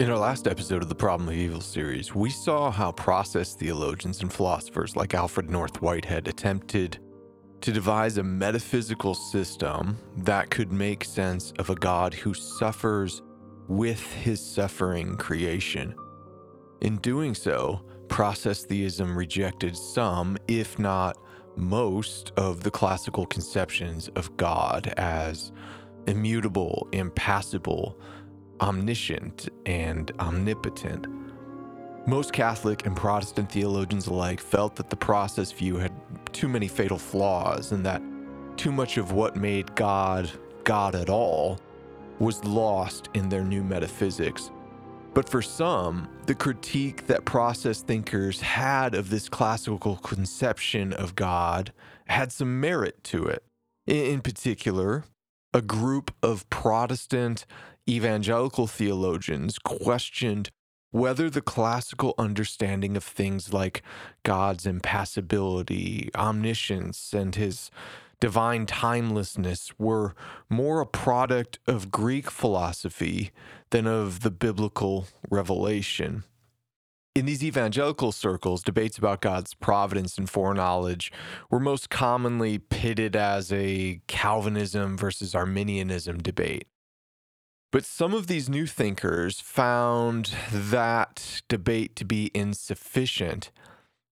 In our last episode of the Problem of Evil series, we saw how process theologians and philosophers like Alfred North Whitehead attempted to devise a metaphysical system that could make sense of a God who suffers with his suffering creation. In doing so, process theism rejected some, if not most, of the classical conceptions of God as immutable, impassible, omniscient, and omnipotent. Most Catholic and Protestant theologians alike felt that the process view had too many fatal flaws and that too much of what made God God at all was lost in their new metaphysics. But for some, the critique that process thinkers had of this classical conception of God had some merit to it. In particular, a group of Protestant evangelical theologians questioned whether the classical understanding of things like God's impassibility, omniscience, and his divine timelessness were more a product of Greek philosophy than of the biblical revelation. In these evangelical circles, debates about God's providence and foreknowledge were most commonly pitted as a Calvinism versus Arminianism debate. But some of these new thinkers found that debate to be insufficient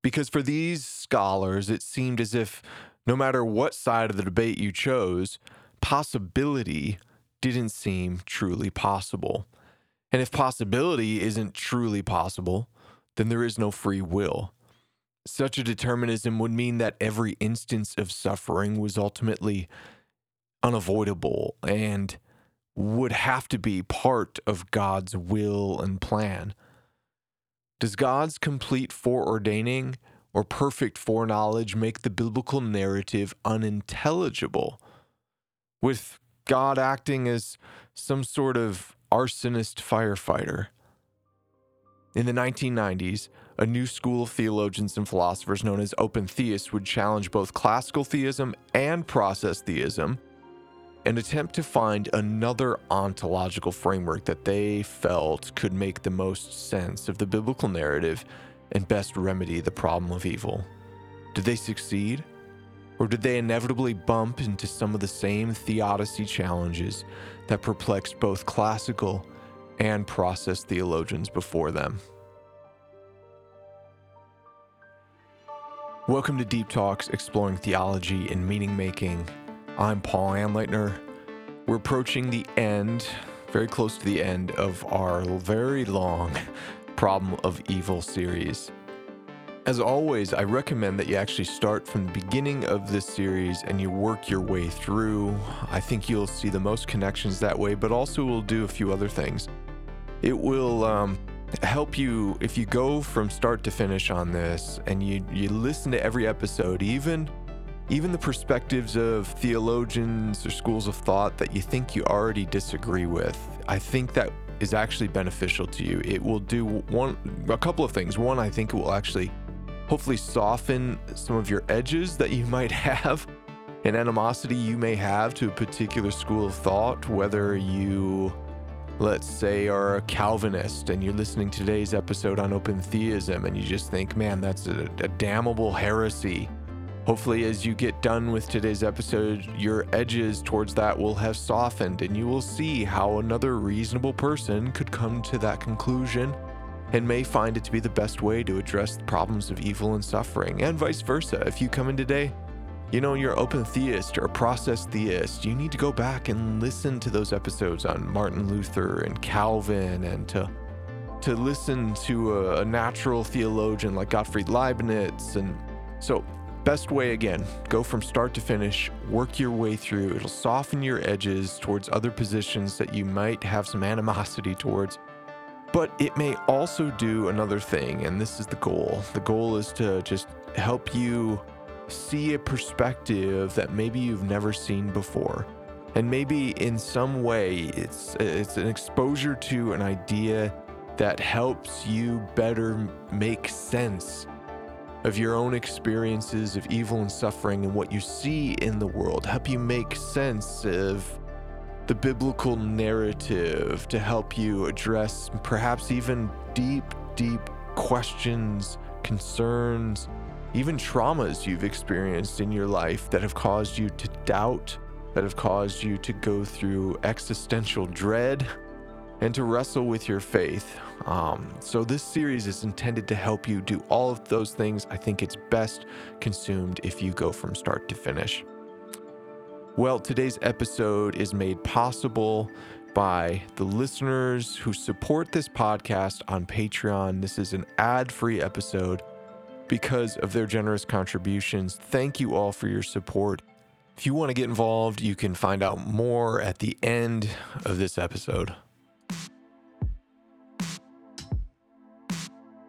because for these scholars, it seemed as if no matter what side of the debate you chose, possibility didn't seem truly possible. And if possibility isn't truly possible, then there is no free will. Such a determinism would mean that every instance of suffering was ultimately unavoidable and would have to be part of God's will and plan. Does God's complete foreordaining or perfect foreknowledge make the biblical narrative unintelligible? With God acting as some sort of arsonist firefighter. In the 1990s, a new school of theologians and philosophers known as open theists would challenge both classical theism and process theism and attempt to find another ontological framework that they felt could make the most sense of the biblical narrative and best remedy the problem of evil. Did they succeed? Or did they inevitably bump into some of the same theodicy challenges that perplexed both classical and process theologians before them? Welcome to Deep Talks exploring theology and meaning making I'm Paul Anleitner. We're approaching the end, very close to the end of our very long Problem of Evil series. As always, I recommend that you actually start from the beginning of this series and you work your way through. I think you'll see the most connections that way, but also we'll do a few other things. It will um, help you if you go from start to finish on this and you, you listen to every episode, even even the perspectives of theologians or schools of thought that you think you already disagree with, I think that is actually beneficial to you. It will do one a couple of things. One, I think it will actually hopefully soften some of your edges that you might have an animosity you may have to a particular school of thought, whether you let's say are a Calvinist and you're listening to today's episode on open theism and you just think, man, that's a, a damnable heresy Hopefully, as you get done with today's episode, your edges towards that will have softened and you will see how another reasonable person could come to that conclusion and may find it to be the best way to address the problems of evil and suffering, and vice versa. If you come in today, you know, you're open theist or process theist, you need to go back and listen to those episodes on Martin Luther and Calvin and to to listen to a, a natural theologian like Gottfried Leibniz and so Best way again, go from start to finish, work your way through. It'll soften your edges towards other positions that you might have some animosity towards. But it may also do another thing, and this is the goal. The goal is to just help you see a perspective that maybe you've never seen before. And maybe in some way it's it's an exposure to an idea that helps you better make sense of your own experiences of evil and suffering and what you see in the world, help you make sense of the biblical narrative to help you address perhaps even deep, deep questions, concerns, even traumas you've experienced in your life that have caused you to doubt, that have caused you to go through existential dread and to wrestle with your faith. Um, so, this series is intended to help you do all of those things. I think it's best consumed if you go from start to finish. Well, today's episode is made possible by the listeners who support this podcast on Patreon. This is an ad free episode because of their generous contributions. Thank you all for your support. If you want to get involved, you can find out more at the end of this episode.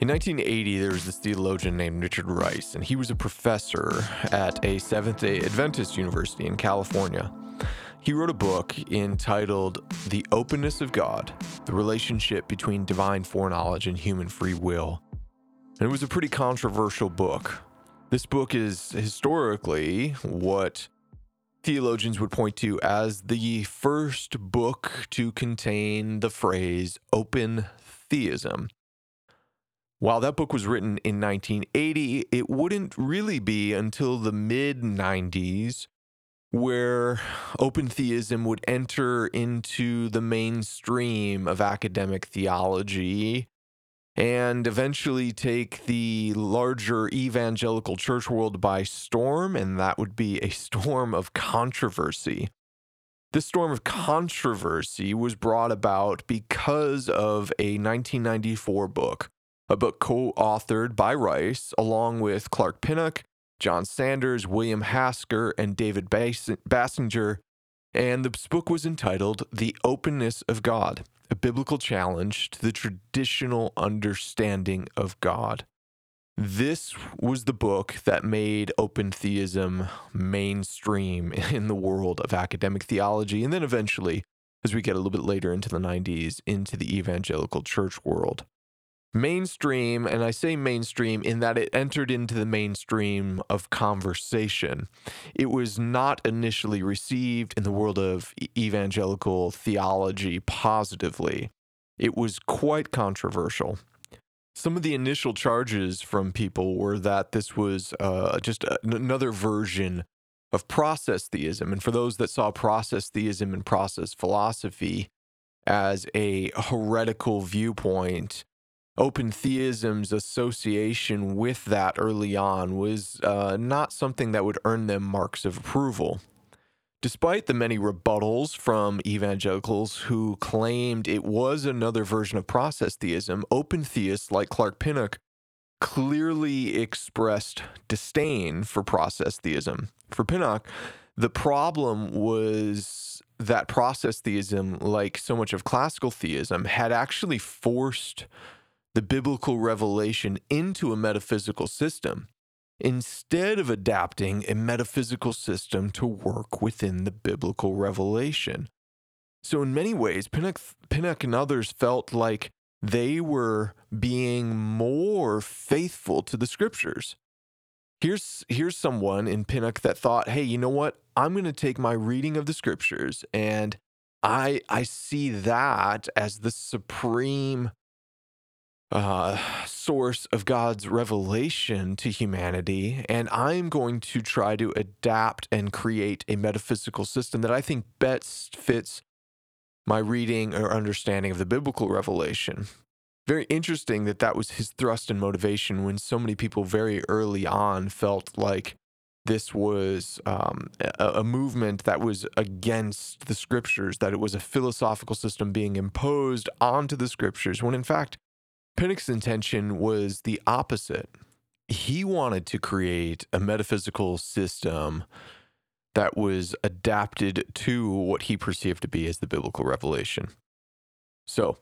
In 1980, there was this theologian named Richard Rice, and he was a professor at a Seventh day Adventist university in California. He wrote a book entitled The Openness of God The Relationship Between Divine Foreknowledge and Human Free Will. And it was a pretty controversial book. This book is historically what theologians would point to as the first book to contain the phrase open theism. While that book was written in 1980, it wouldn't really be until the mid 90s where open theism would enter into the mainstream of academic theology and eventually take the larger evangelical church world by storm, and that would be a storm of controversy. This storm of controversy was brought about because of a 1994 book a book co authored by Rice along with Clark Pinnock, John Sanders, William Hasker, and David Basinger, And this book was entitled The Openness of God, a biblical challenge to the traditional understanding of God. This was the book that made open theism mainstream in the world of academic theology, and then eventually, as we get a little bit later into the 90s, into the evangelical church world mainstream, and I say mainstream in that it entered into the mainstream of conversation. It was not initially received in the world of evangelical theology positively. It was quite controversial. Some of the initial charges from people were that this was uh, just another version of process theism. And for those that saw process theism and process philosophy as a heretical viewpoint, open theism's association with that early on was uh, not something that would earn them marks of approval. Despite the many rebuttals from evangelicals who claimed it was another version of process theism, open theists like Clark Pinnock clearly expressed disdain for process theism. For Pinnock, the problem was that process theism, like so much of classical theism, had actually forced the biblical revelation into a metaphysical system instead of adapting a metaphysical system to work within the biblical revelation. So, in many ways, Pinnock, Pinnock and others felt like they were being more faithful to the scriptures. Here's, here's someone in Pinnock that thought, hey, you know what? I'm going to take my reading of the scriptures and I, I see that as the supreme uh, source of God's revelation to humanity, and I'm going to try to adapt and create a metaphysical system that I think best fits my reading or understanding of the biblical revelation. Very interesting that that was his thrust and motivation when so many people very early on felt like this was um, a, a, movement that was against the scriptures, that it was a philosophical system being imposed onto the scriptures, when in fact, Pinnock's intention was the opposite. He wanted to create a metaphysical system that was adapted to what he perceived to be as the biblical revelation. So,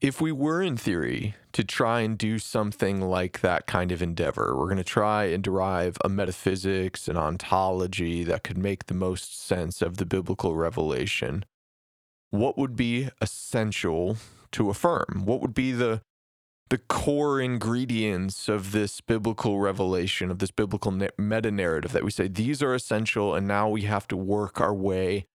if we were in theory to try and do something like that kind of endeavor, we're going to try and derive a metaphysics and ontology that could make the most sense of the biblical revelation. What would be essential to affirm? What would be the the core ingredients of this biblical revelation, of this biblical meta narrative that we say these are essential, and now we have to work our way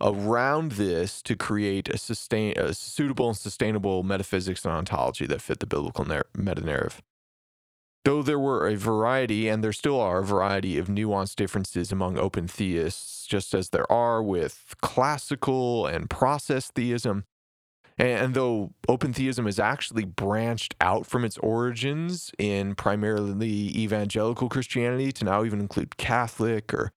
around this to create a sustain a suitable and sustainable metaphysics and ontology that fit the biblical meta narrative. Though there were a variety, and there still are a variety of nuanced differences among open theists, just as there are with classical and process theism, and though open theism has actually branched out from its origins in primarily evangelical Christianity to now even include Catholic or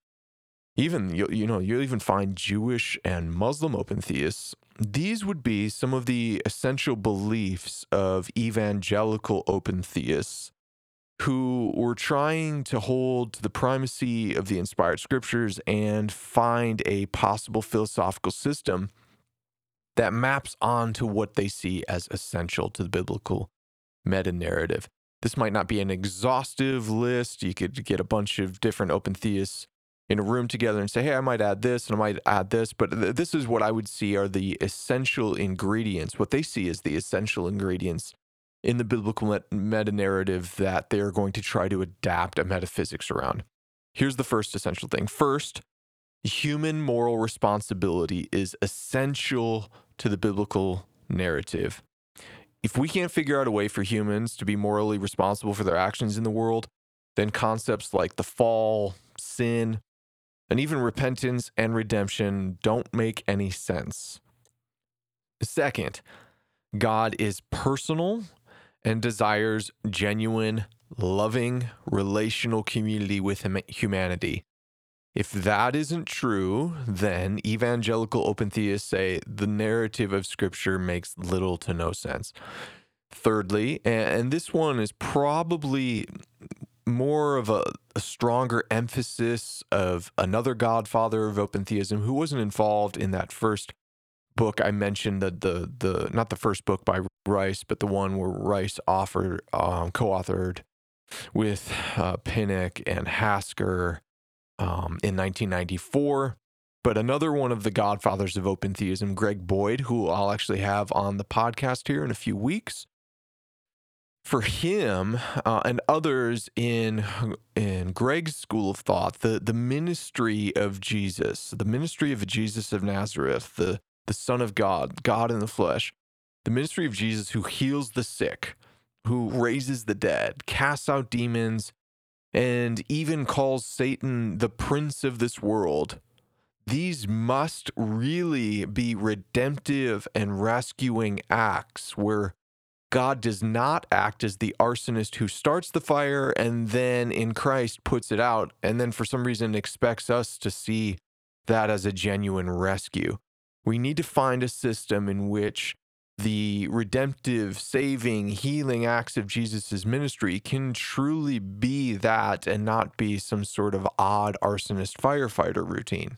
even you, you know you'll even find Jewish and Muslim open theists. These would be some of the essential beliefs of evangelical open theists who were trying to hold to the primacy of the inspired scriptures and find a possible philosophical system that maps onto what they see as essential to the biblical meta narrative. This might not be an exhaustive list. You could get a bunch of different open theists in a room together and say, hey, I might add this and I might add this. But th- this is what I would see are the essential ingredients, what they see as the essential ingredients in the biblical meta narrative that they are going to try to adapt a metaphysics around. Here's the first essential thing. First, human moral responsibility is essential to the biblical narrative. If we can't figure out a way for humans to be morally responsible for their actions in the world, then concepts like the fall, sin, and even repentance and redemption don't make any sense. Second, God is personal and desires genuine, loving, relational community with humanity. If that isn't true, then evangelical open theists say the narrative of Scripture makes little to no sense. Thirdly, and this one is probably more of a, a, stronger emphasis of another godfather of open theism who wasn't involved in that first book I mentioned, the the the not the first book by Rice, but the one where Rice offered um, co-authored with uh, Pinnock and Hasker um, in 1994. But another one of the godfathers of open theism, Greg Boyd, who I'll actually have on the podcast here in a few weeks. For him uh, and others in in Greg's school of thought, the the ministry of Jesus, the ministry of Jesus of Nazareth, the the Son of God, God in the flesh, the ministry of Jesus who heals the sick, who raises the dead, casts out demons, and even calls Satan the prince of this world, these must really be redemptive and rescuing acts where God does not act as the arsonist who starts the fire and then in Christ puts it out, and then for some reason expects us to see that as a genuine rescue. We need to find a system in which the redemptive, saving, healing acts of Jesus' ministry can truly be that and not be some sort of odd arsonist firefighter routine.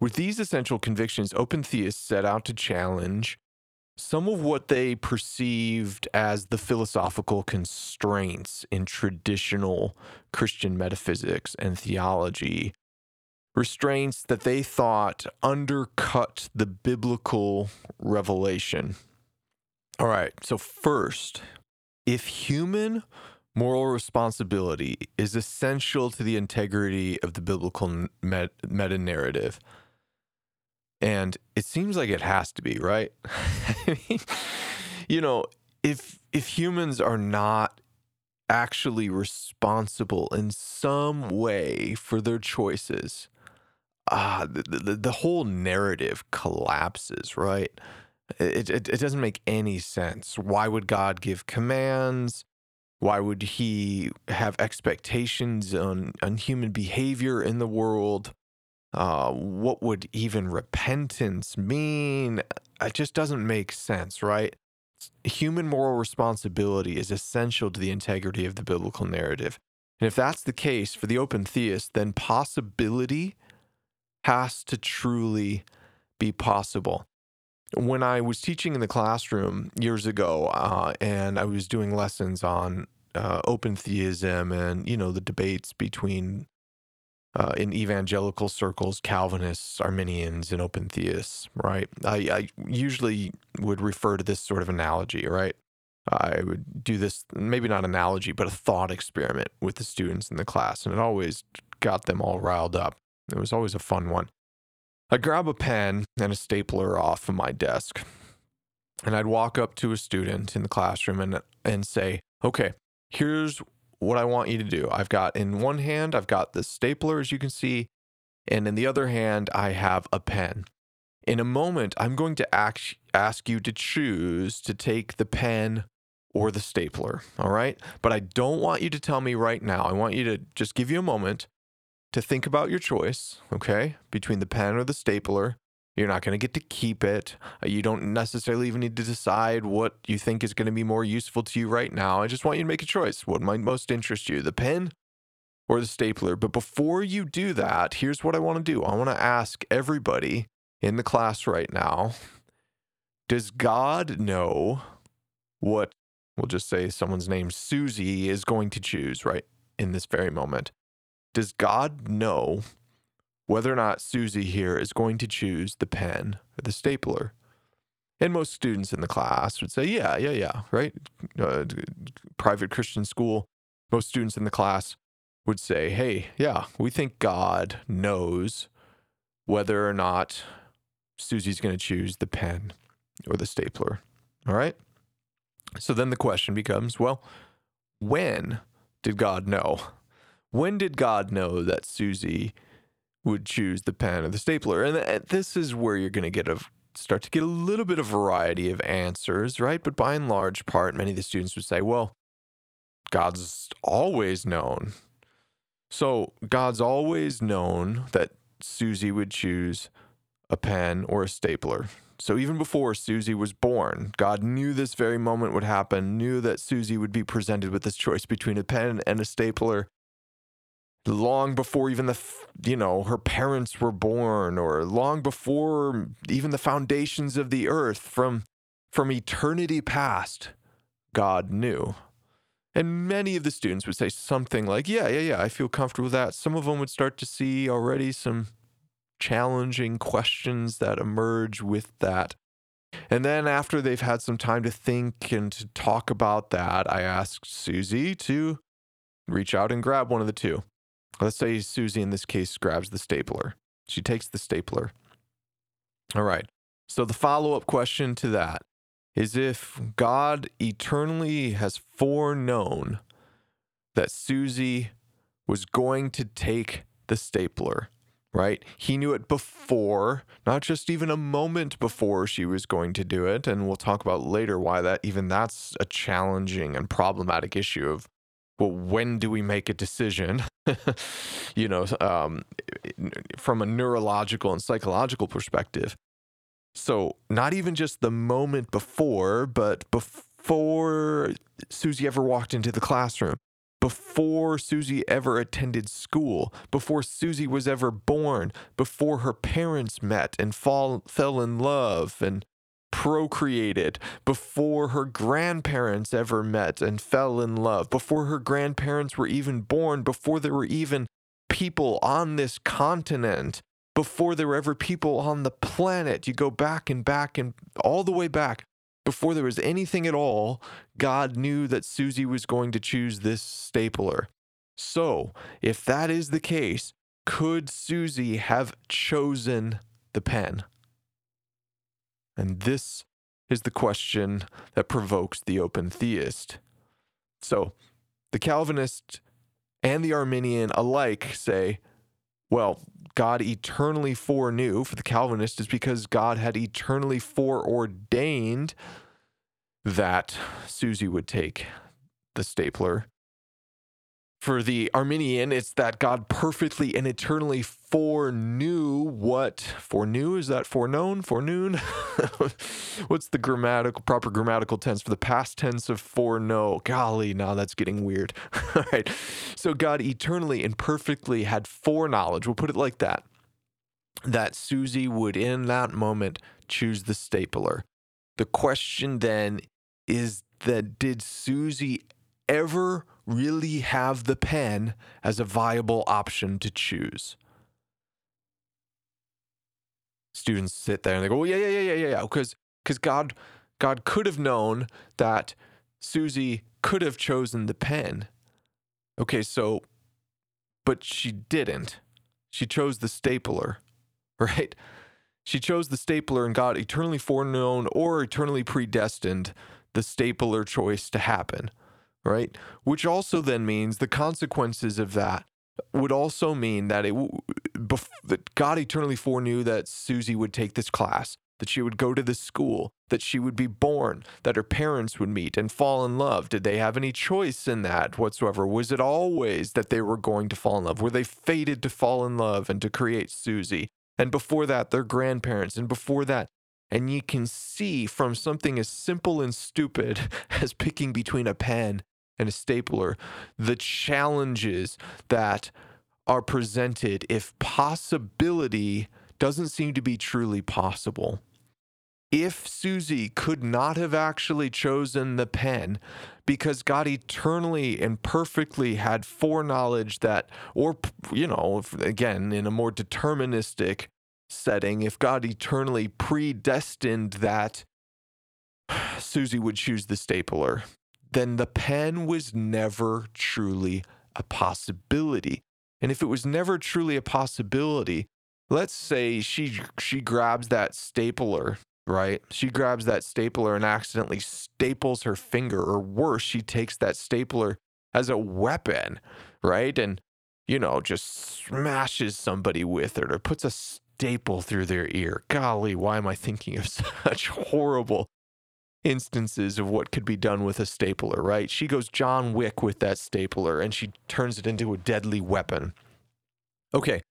With these essential convictions, open theists set out to challenge some of what they perceived as the philosophical constraints in traditional Christian metaphysics and theology restraints that they thought undercut the biblical revelation. All right, so first, if human moral responsibility is essential to the integrity of the biblical meta narrative, and it seems like it has to be, right? you know, if if humans are not actually responsible in some way for their choices, ah, the, the, the whole narrative collapses, right? It, it, it doesn't make any sense. Why would God give commands? Why would he have expectations on, on human behavior in the world? Uh, what would even repentance mean? It just doesn't make sense, right? Human moral responsibility is essential to the integrity of the biblical narrative. And if that's the case for the open theist, then possibility has to truly be possible. When I was teaching in the classroom years ago, uh, and I was doing lessons on uh, open theism and you know the debates between uh, in evangelical circles, Calvinists, Arminians, and open theists, right? I, I usually would refer to this sort of analogy, right? I would do this, maybe not analogy, but a thought experiment with the students in the class, and it always got them all riled up. It was always a fun one. I'd grab a pen and a stapler off of my desk, and I'd walk up to a student in the classroom and, and say, okay, here's what I want you to do. I've got in one hand, I've got the stapler, as you can see, and in the other hand, I have a pen. In a moment, I'm going to ask, ask you to choose to take the pen or the stapler, all right? But I don't want you to tell me right now. I want you to just give you a moment to think about your choice, okay, between the pen or the stapler. You're not going to get to keep it. Uh, you don't necessarily even need to decide what you think is going to be more useful to you right now. I just want you to make a choice. What might most interest you, the pen or the stapler? But before you do that, here's what I want to do I want to ask everybody in the class right now Does God know what, we'll just say someone's name, Susie, is going to choose right in this very moment? Does God know whether or not Susie here is going to choose the pen or the stapler. And most students in the class would say, yeah, yeah, yeah, right? Uh, private Christian school, most students in the class would say, hey, yeah, we think God knows whether or not Susie's going to choose the pen or the stapler. All right? So then the question becomes, well, when did God know? When did God know that Susie would choose the pen or the stapler. And uh, this is where you're going to get a start to get a little bit of variety of answers, right? But by and large part, many of the students would say, well, God's always known. So God's always known that Susie would choose a pen or a stapler. So even before Susie was born, God knew this very moment would happen, knew that Susie would be presented with this choice between a pen and a stapler long before even the you know her parents were born or long before even the foundations of the earth from from eternity past god knew. And many of the students would say something like yeah yeah yeah i feel comfortable with that. Some of them would start to see already some challenging questions that emerge with that. And then after they've had some time to think and to talk about that i asked susie to reach out and grab one of the two Let's say Susie in this case grabs the stapler. She takes the stapler. All right. So the follow up question to that is if God eternally has foreknown that Susie was going to take the stapler, right? He knew it before, not just even a moment before she was going to do it. And we'll talk about later why that even that's a challenging and problematic issue of well, when do we make a decision? you know, um, from a neurological and psychological perspective. So, not even just the moment before, but before Susie ever walked into the classroom, before Susie ever attended school, before Susie was ever born, before her parents met and fall, fell in love and procreated before her grandparents ever met and fell in love, before her grandparents were even born, before there were even people on this continent, before there were ever people on the planet. You go back and back and all the way back. Before there was anything at all, God knew that Susie was going to choose this stapler. So, if that is the case, could Susie have chosen the pen? And this is the question that provokes the open theist. So, the Calvinist and the Arminian alike say, well, God eternally foreknew. For the Calvinist, is because God had eternally foreordained that Susie would take the stapler for the Arminian, it's that God perfectly and eternally foreknew what foreknew is that foreknown forenoon? What's the grammatical proper grammatical tense for the past tense of foreknow? Golly, now that's getting weird. All right, so God eternally and perfectly had foreknowledge. We'll put it like that. That Susie would, in that moment, choose the stapler. The question then is that did Susie ever really have the pen as a viable option to choose. Students sit there and they go, well, yeah, yeah, yeah, yeah, yeah, yeah, because because God God could have known that Susie could have chosen the pen. Okay, so but she didn't. She chose the stapler, right? She chose the stapler and God eternally foreknown or eternally predestined the stapler choice to happen, right? Which also then means the consequences of that would also mean that it that God eternally foreknew that Susie would take this class, that she would go to this school, that she would be born, that her parents would meet and fall in love. Did they have any choice in that whatsoever? Was it always that they were going to fall in love? Were they fated to fall in love and to create Susie? And before that, their grandparents, and before that, and you can see from something as simple and stupid as picking between a pen and a stapler the challenges that are presented if possibility doesn't seem to be truly possible. If Susie could not have actually chosen the pen because God eternally and perfectly had foreknowledge that, or, you know, again, in a more deterministic setting, if God eternally predestined that Susie would choose the stapler, then the pen was never truly a possibility. And if it was never truly a possibility, let's say she she grabs that stapler, right? She grabs that stapler and accidentally staples her finger or worse, she takes that stapler as a weapon, right? And you know, just smashes somebody with it or puts a staple through their ear. Golly, why am I thinking of such horrible instances of what could be done with a stapler, right? She goes John Wick with that stapler and she turns it into a deadly weapon. Okay.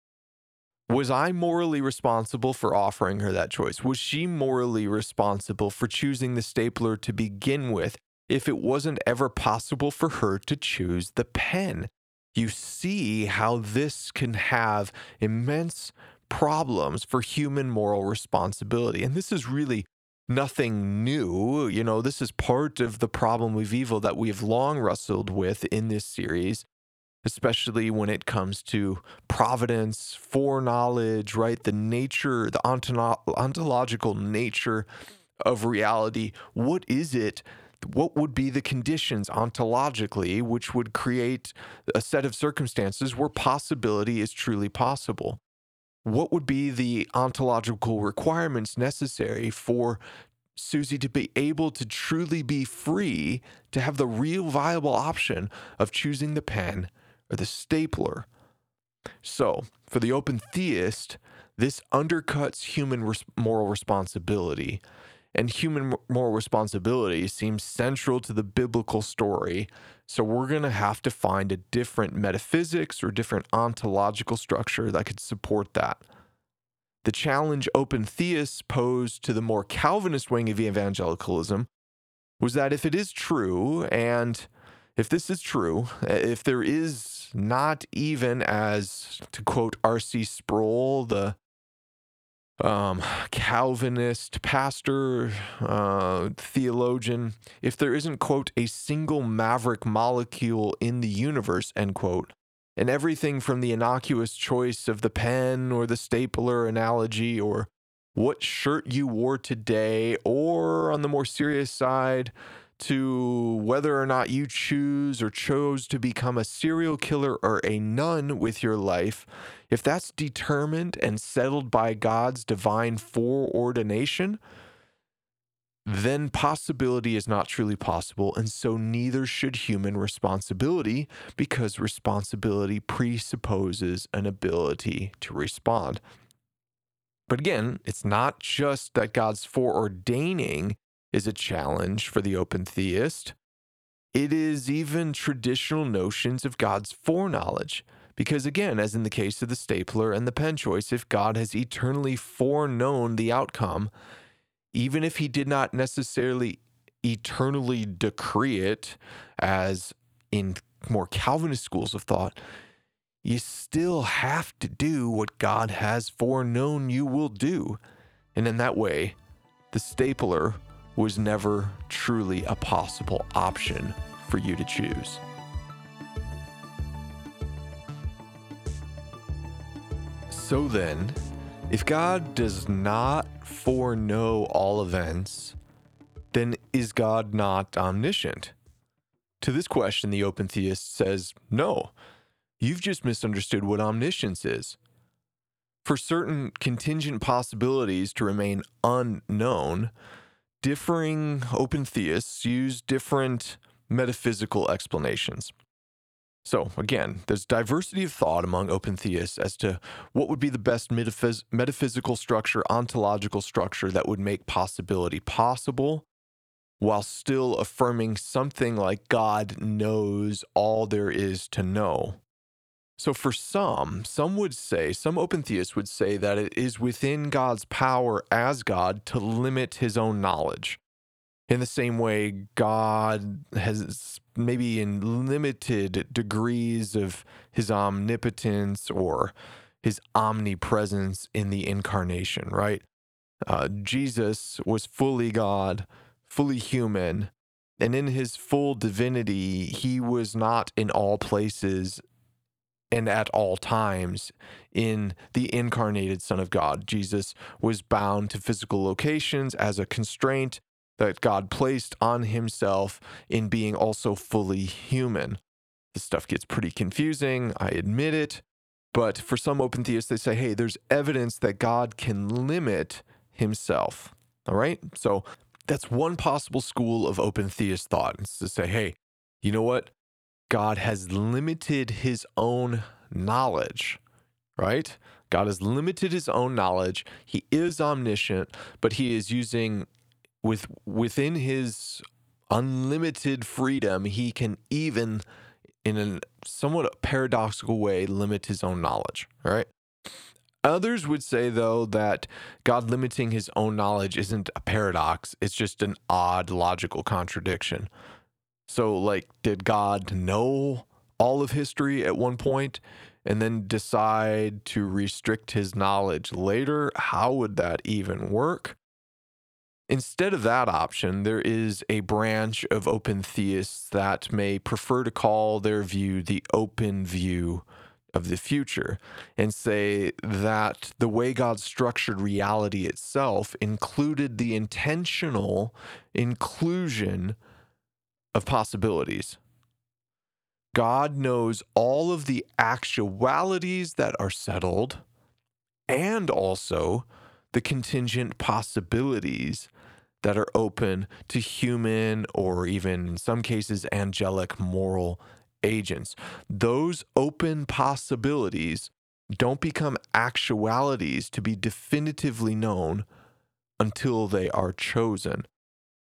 Was I morally responsible for offering her that choice? Was she morally responsible for choosing the stapler to begin with if it wasn't ever possible for her to choose the pen? You see how this can have immense problems for human moral responsibility. And this is really nothing new. You know, this is part of the problem of evil that we have long wrestled with in this series, especially when it comes to providence, foreknowledge, right? The nature, the ontological nature of reality. What is it? What would be the conditions ontologically which would create a set of circumstances where possibility is truly possible? What would be the ontological requirements necessary for Susie to be able to truly be free to have the real viable option of choosing the pen or the stapler. So, for the open theist, this undercuts human res- moral responsibility. And human moral responsibility seems central to the biblical story so we're going to have to find a different metaphysics or different ontological structure that could support that. The challenge open theists posed to the more Calvinist wing of evangelicalism was that if it is true, and if this is true, uh, if there is not even as, to quote R.C. Sproul, the um, Calvinist pastor, uh, theologian, if there isn't, quote, a single maverick molecule in the universe, end quote, and everything from the innocuous choice of the pen or the stapler analogy or what shirt you wore today, or on the more serious side, to whether or not you choose or chose to become a serial killer or a nun with your life, if that's determined and settled by God's divine foreordination, then possibility is not truly possible, and so neither should human responsibility, because responsibility presupposes an ability to respond. But again, it's not just that God's foreordaining is a challenge for the open theist. It is even traditional notions of God's foreknowledge. Because again, as in the case of the stapler and the pen choice, if God has eternally foreknown the outcome, even if he did not necessarily eternally decree it, as in more Calvinist schools of thought, you still have to do what God has foreknown you will do. And in that way, the stapler was never truly a possible option for you to choose. So then, if God does not foreknow all events, then is God not omniscient? To this question, the open theist says, no, you've just misunderstood what omniscience is. for certain contingent possibilities to remain unknown, differing open theists use different metaphysical explanations. So, again, there's diversity of thought among open theists as to what would be the best metaphys- metaphysical structure, ontological structure that would make possibility possible while still affirming something like God knows all there is to know. So, for some, some would say, some open theists would say that it is within God's power as God to limit his own knowledge. In the same way, God has maybe in limited degrees of his omnipotence or his omnipresence in the incarnation, right? Uh, Jesus was fully God, fully human, and in his full divinity, he was not in all places and at all times in the incarnated Son of God. Jesus was bound to physical locations as a constraint that God placed on himself in being also fully human. This stuff gets pretty confusing, I admit it. But for some open theists, they say, hey, there's evidence that God can limit himself. All right. So that's one possible school of open theist thought. It's to say, hey, you know what? God has limited his own knowledge, right? God has limited his own knowledge. He is omniscient, but he is using with within his unlimited freedom, he can even in a somewhat paradoxical way limit his own knowledge, right? Others would say, though, that God limiting his own knowledge isn't a paradox, it's just an odd logical contradiction. So, like, did God know all of history at one point and then decide to restrict his knowledge later? How would that even work? Instead of that option, there is a branch of open theists that may prefer to call their view the open view of the future and say that the way God structured reality itself included the intentional inclusion of possibilities. God knows all of the actualities that are settled and also the contingent possibilities that are open to human or even in some cases angelic moral agents. Those open possibilities don't become actualities to be definitively known until they are chosen.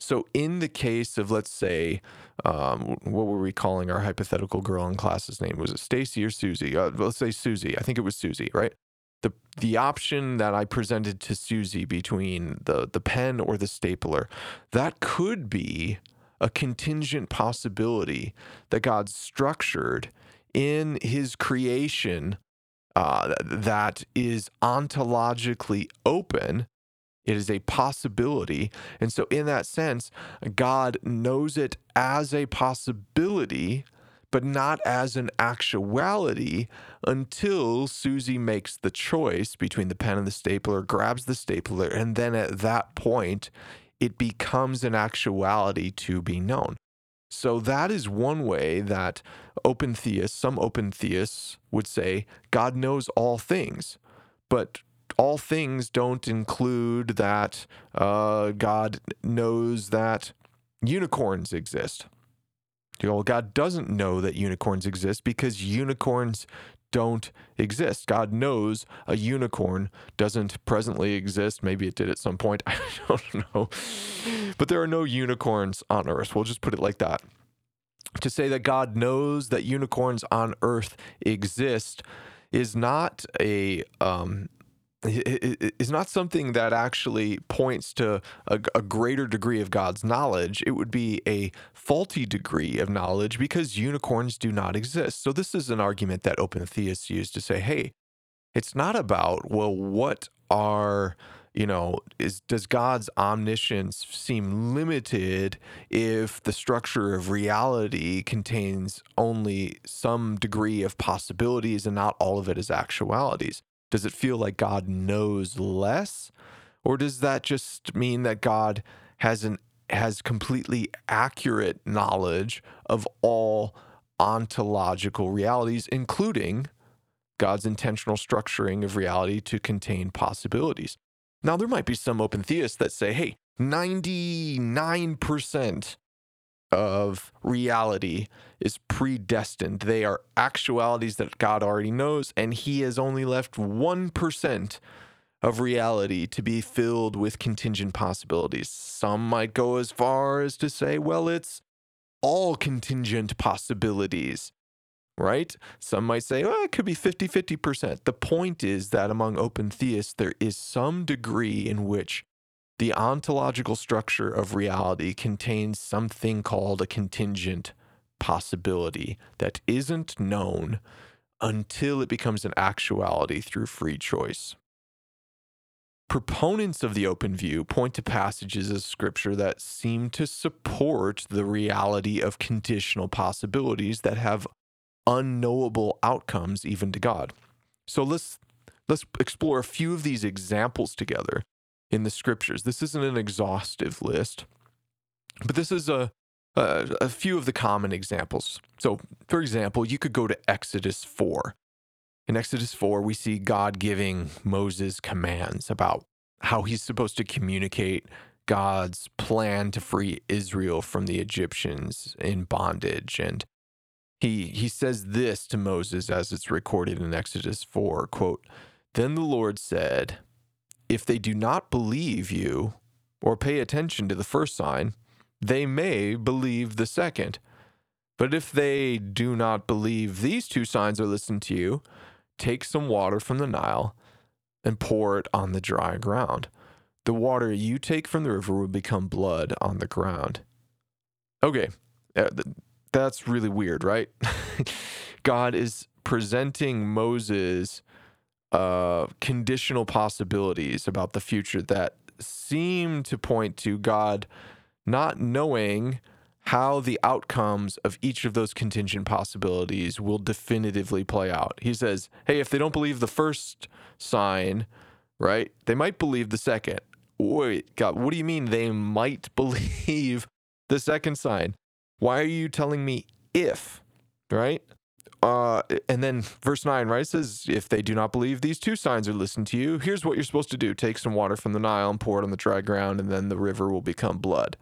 So, in the case of, let's say, um, what were we calling our hypothetical girl in class's name? Was it Stacy or Susie? Uh, let's say Susie. I think it was Susie, right? the the option that I presented to Susie between the the pen or the stapler, that could be a contingent possibility that God structured in His creation uh, that is ontologically open. It is a possibility. And so, in that sense, God knows it as a possibility but not as an actuality until Susie makes the choice between the pen and the stapler, grabs the stapler, and then at that point, it becomes an actuality to be known. So that is one way that open theists, some open theists would say, God knows all things, but all things don't include that uh, God knows that unicorns exist. Well, God doesn't know that unicorns exist because unicorns don't exist. God knows a unicorn doesn't presently exist. Maybe it did at some point. I don't know. But there are no unicorns on earth. We'll just put it like that. To say that God knows that unicorns on earth exist is not a um, is not something that actually points to a, a, greater degree of God's knowledge. It would be a faulty degree of knowledge because unicorns do not exist. So, this is an argument that open theists use to say, hey, it's not about, well, what are, you know, is does God's omniscience seem limited if the structure of reality contains only some degree of possibilities and not all of it is actualities? Does it feel like God knows less? Or does that just mean that God has an has completely accurate knowledge of all ontological realities, including God's intentional structuring of reality to contain possibilities. Now, there might be some open theists that say, hey, 99% of reality is predestined. They are actualities that God already knows, and He has only left 1% of reality to be filled with contingent possibilities. Some might go as far as to say, well, it's all contingent possibilities, right? Some might say, well, it could be 50 50%. The point is that among open theists, there is some degree in which the ontological structure of reality contains something called a contingent possibility that isn't known until it becomes an actuality through free choice. Proponents of the open view point to passages of scripture that seem to support the reality of conditional possibilities that have unknowable outcomes even to God. So let's let's explore a few of these examples together in the scriptures. This isn't an exhaustive list, but this is a, a, a few of the common examples. So, for example, you could go to Exodus 4. In Exodus 4, we see God giving Moses commands about how he's supposed to communicate God's plan to free Israel from the Egyptians in bondage. And he, he says this to Moses as it's recorded in Exodus 4 quote, Then the Lord said, if they do not believe you or pay attention to the first sign, they may believe the second. But if they do not believe these two signs or listen to you, take some water from the Nile and pour it on the dry ground. The water you take from the river will become blood on the ground. Okay, uh, that's really weird, right? God is presenting Moses uh, conditional possibilities about the future that seem to point to God not knowing how the outcomes of each of those contingent possibilities will definitively play out. He says, hey, if they don't believe the first sign, right, they might believe the second. Wait, God, what do you mean they might believe the second sign? Why are you telling me if, right? Uh, and then verse 9, right? Says, If they do not believe these two signs are listened to you, here's what you're supposed to do take some water from the Nile and pour it on the dry ground, and then the river will become blood.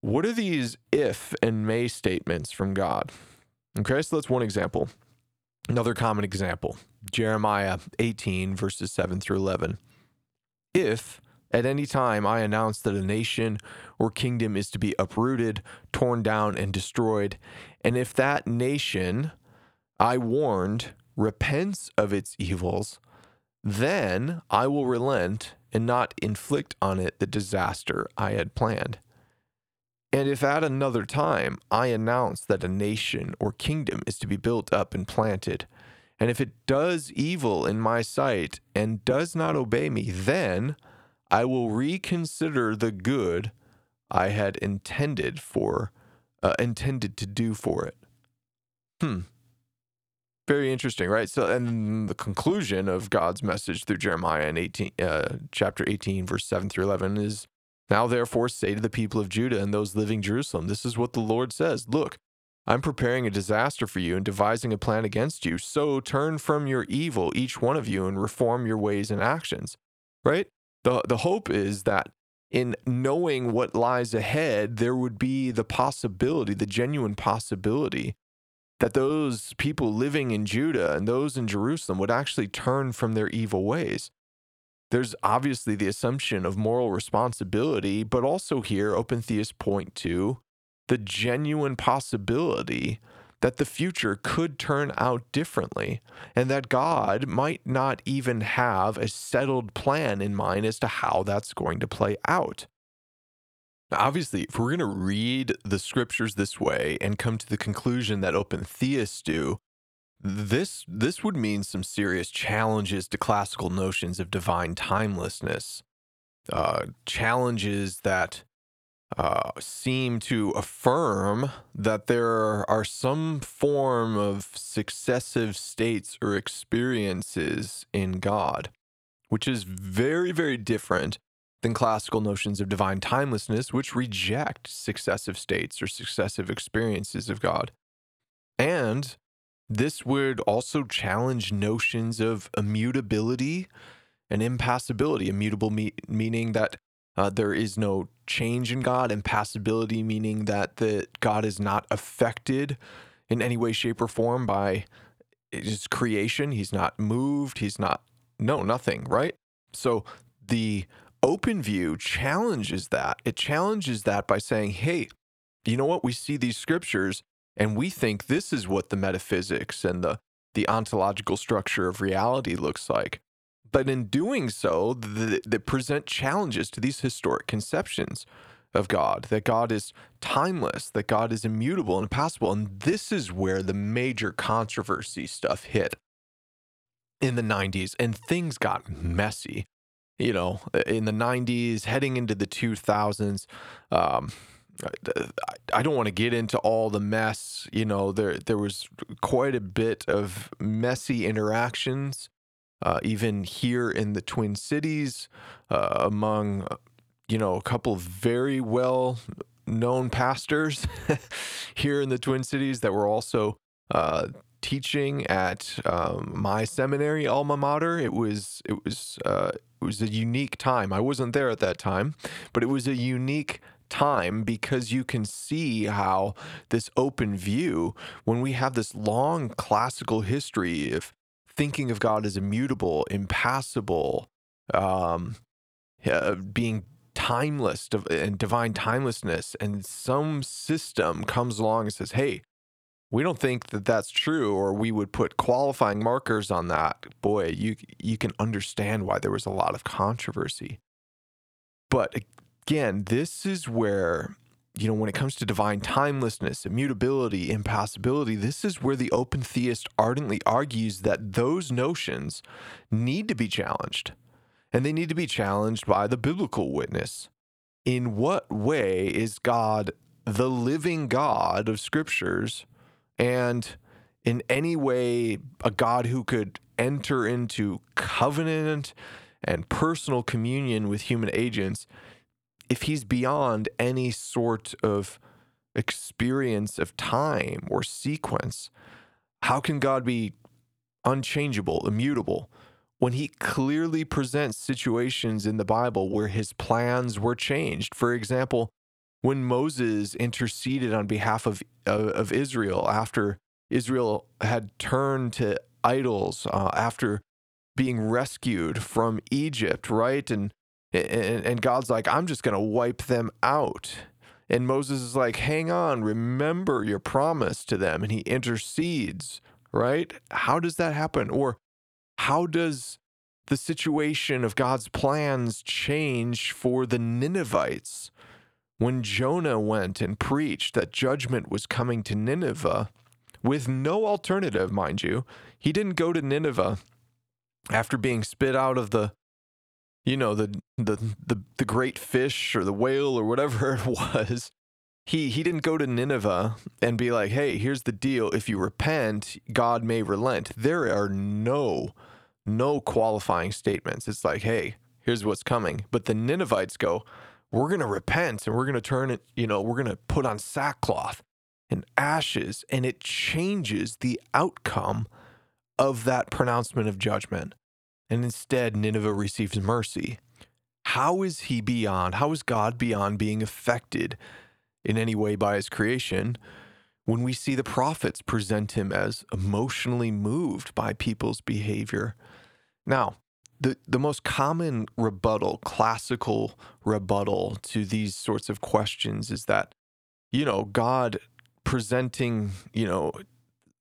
What are these if and may statements from God? Okay, so that's one example. Another common example Jeremiah 18, verses 7 through 11. If at any time I announce that a nation or kingdom is to be uprooted, torn down, and destroyed, and if that nation I warned repents of its evils, then I will relent and not inflict on it the disaster I had planned. And if at another time I announce that a nation or kingdom is to be built up and planted, and if it does evil in my sight and does not obey me, then I will reconsider the good I had intended for uh, intended to do for it. Hmm. Very interesting, right? So, and the conclusion of God's message through Jeremiah in 18, uh, chapter 18, verse 7 through 11 is Now, therefore, say to the people of Judah and those living Jerusalem, this is what the Lord says Look, I'm preparing a disaster for you and devising a plan against you. So turn from your evil, each one of you, and reform your ways and actions. Right? The, the hope is that in knowing what lies ahead, there would be the possibility, the genuine possibility, that those people living in Judah and those in Jerusalem would actually turn from their evil ways. There's obviously the assumption of moral responsibility, but also here, open theists point to the genuine possibility that the future could turn out differently and that God might not even have a settled plan in mind as to how that's going to play out. Obviously, if we're going to read the scriptures this way and come to the conclusion that open theists do, this this would mean some serious challenges to classical notions of divine timelessness, uh, challenges that uh, seem to affirm that there are some form of successive states or experiences in God, which is very, very different than classical notions of divine timelessness, which reject successive states or successive experiences of God. And This would also challenge notions of immutability and impassibility. Immutable me- meaning that uh, there is no change in God, impassibility meaning that the God is not affected in any way, shape, or form by his creation. He's not moved. He's not no nothing. Right. So the open view challenges that. It challenges that by saying, hey, you know what? We see these scriptures and we think this is what the metaphysics and the, the ontological structure of reality looks like. But in doing so, they present challenges to these historic conceptions of God, that God is timeless, that God is immutable and impassible. And this is where the major controversy stuff hit in the 90s, and things got messy you know, in the 90s, heading into the 2000s. Um, I don't want to get into all the mess. You know, there there was quite a bit of messy interactions, uh, even here in the Twin Cities, uh, among you know a couple of very well known pastors here in the Twin Cities that were also uh, teaching at um, my seminary alma mater. It was it was uh, it was a unique time. I wasn't there at that time, but it was a unique time because you can see how this open view, when we have this long classical history of thinking of God as immutable, impassible, um, uh, being timeless and divine timelessness, and some system comes along and says, hey, we don't think that that's true or we would put qualifying markers on that. Boy you you can understand why there was a lot of controversy. But again this is where you know when it comes to divine timelessness immutability impassibility this is where the open theist ardently argues that those notions need to be challenged. And they need to be challenged by the biblical witness. In what way is god the living god of scriptures? And in any way a God who could enter into covenant and personal communion with human agents, if he's beyond any sort of experience of time or sequence, how can God be unchangeable, immutable? When he clearly presents situations in the Bible where his plans were changed. For example, when Moses interceded on behalf of, uh, of Israel after Israel had turned to idols, uh, after being rescued from Egypt, right? And, and, God's like, I'm just going to wipe them out. And Moses is like, hang on, remember your promise to them. And he intercedes, right? How does that happen? Or how does the situation of God's plans change for the Ninevites? when Jonah went and preached that judgment was coming to Nineveh, with no alternative, mind you, he didn't go to Nineveh after being spit out of the you know the the the, the great fish or the whale or whatever it was he he didn't go to Nineveh and be like hey here's the deal if you repent God may relent there are no no qualifying statements it's like hey here's what's coming but the Ninevites go we're going to repent and we're going to turn it, you know, we're going to put on sackcloth and ashes. And it changes the outcome of that pronouncement of judgment. And instead, Nineveh receives mercy. How is he beyond, how is God beyond being affected in any way by his creation when we see the prophets present him as emotionally moved by people's behavior? Now, the the most common rebuttal, classical rebuttal to these sorts of questions is that, you know, God presenting, you know,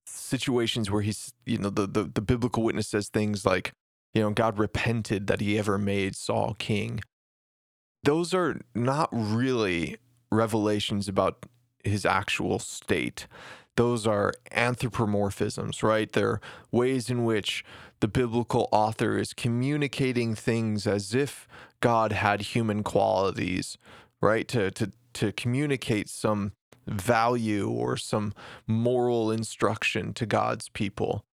situations where he's, you know, the the, the biblical witness says things like, you know, God repented that he ever made Saul king. Those are not really revelations about his actual state. Those are anthropomorphisms, right? They're ways in which the biblical author is communicating things as if God had human qualities, right? To, to, to communicate some value or some moral instruction to God's people.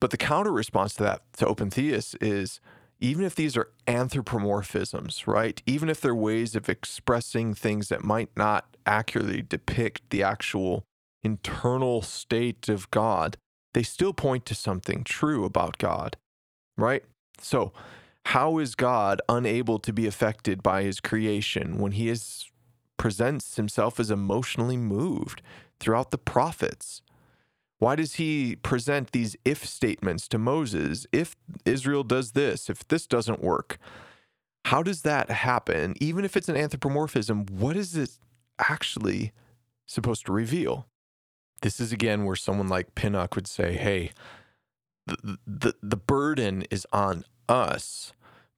But the counter response to that, to open theists, is even if these are anthropomorphisms, right? Even if they're ways of expressing things that might not accurately depict the actual internal state of God, they still point to something true about God, right? So, how is God unable to be affected by his creation when he is presents himself as emotionally moved throughout the prophets? Why does he present these if statements to Moses? If Israel does this, if this doesn't work, how does that happen? Even if it's an anthropomorphism, what is it actually supposed to reveal? This is again where someone like Pinnock would say, hey, the, the, the burden is on us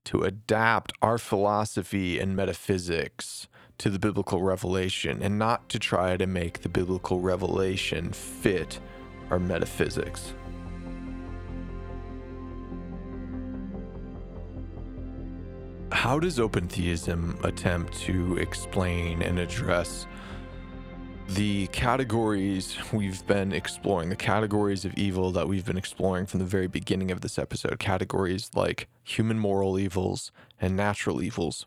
to adapt our philosophy and metaphysics to the biblical revelation and not to try to make the biblical revelation fit our metaphysics. How does open theism attempt to explain and address the categories we've been exploring, the categories of evil that we've been exploring from the very beginning of this episode, categories like human moral evils and natural evils.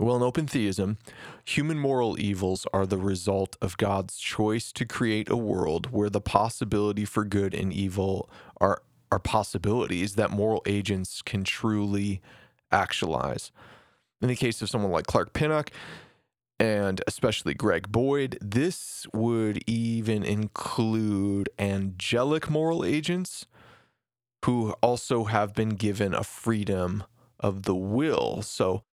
Well, in open theism, human moral evils are the result of God's choice to create a world where the possibility for good and evil are, are possibilities that moral agents can truly actualize. In the case of someone like Clark Pinnock, and especially Greg Boyd. This would even include angelic moral agents who also have been given a freedom of the will. So,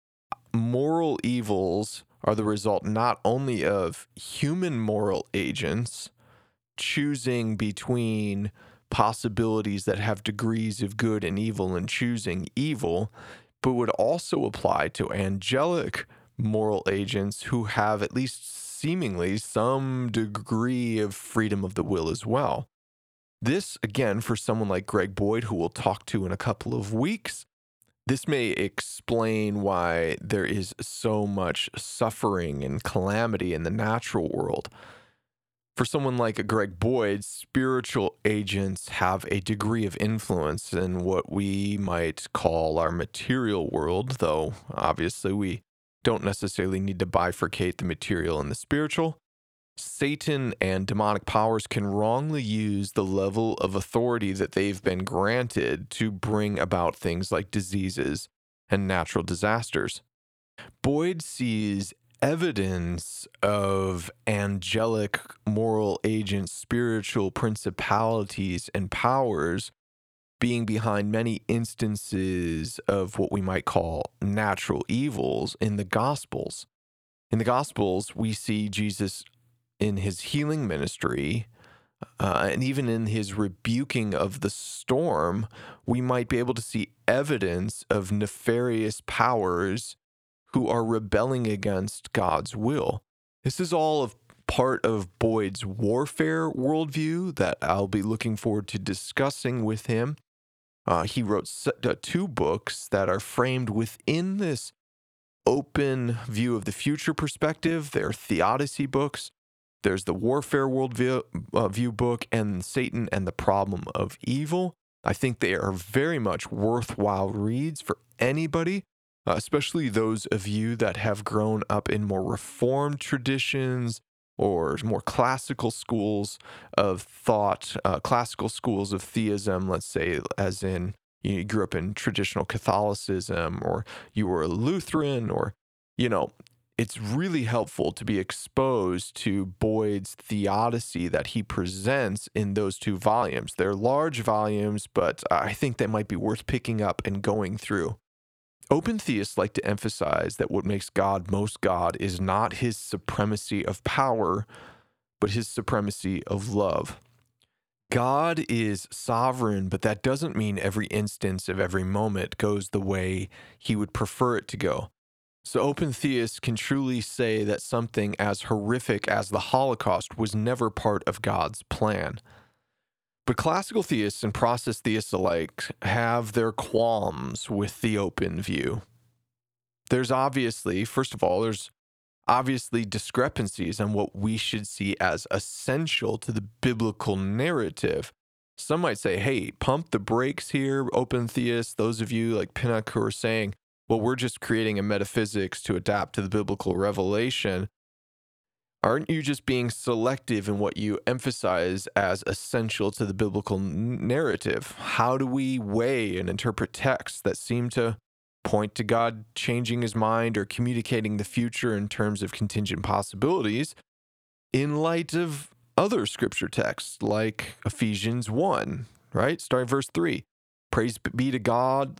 moral evils are the result not only of human moral agents choosing between possibilities that have degrees of good and evil and choosing evil, but would also apply to angelic moral agents who have at least seemingly some degree of freedom of the will as well. This, again, for someone like Greg Boyd, who we'll talk to in a couple of weeks, this may explain why there is so much suffering and calamity in the natural world. For someone like Greg Boyd, spiritual agents have a degree of influence in what we might call our material world, though obviously we don't necessarily need to bifurcate the material and the spiritual. Satan and demonic powers can wrongly use the level of authority that they've been granted to bring about things like diseases and natural disasters. Boyd sees evidence of angelic moral agents, spiritual principalities, and powers being behind many instances of what we might call natural evils in the Gospels. In the Gospels, we see Jesus in his healing ministry. Uh, and even in his rebuking of the storm, we might be able to see evidence of nefarious powers who are rebelling against God's will. This is all of part of Boyd's warfare worldview that I'll be looking forward to discussing with him. Uh, he wrote uh, two books that are framed within this open view of the future perspective. They're theodicy books. There's the warfare worldview uh, view book and Satan and the problem of evil. I think they are very much worthwhile reads for anybody, uh, especially those of you that have grown up in more reformed traditions or more classical schools of thought, uh, classical schools of theism, let's say, as in you grew up in traditional Catholicism or you were a Lutheran or, you know, it's really helpful to be exposed to Boyd's theodicy that he presents in those two volumes. They're large volumes, but uh, I think they might be worth picking up and going through. Open theists like to emphasize that what makes God most God is not his supremacy of power, but his supremacy of love. God is sovereign, but that doesn't mean every instance of every moment goes the way he would prefer it to go. So, open theists can truly say that something as horrific as the Holocaust was never part of God's plan. But classical theists and process theists alike have their qualms with the open view. There's obviously, first of all, there's obviously discrepancies on what we should see as essential to the biblical narrative. Some might say, hey, pump the brakes here, open theists, those of you like Pinnock who are saying, well, we're just creating a metaphysics to adapt to the biblical revelation. aren't you just being selective in what you emphasize as essential to the biblical narrative? How do we weigh and interpret texts that seem to point to God changing his mind or communicating the future in terms of contingent possibilities in light of other scripture texts like Ephesians 1, right? Starting verse 3. Praise be to God,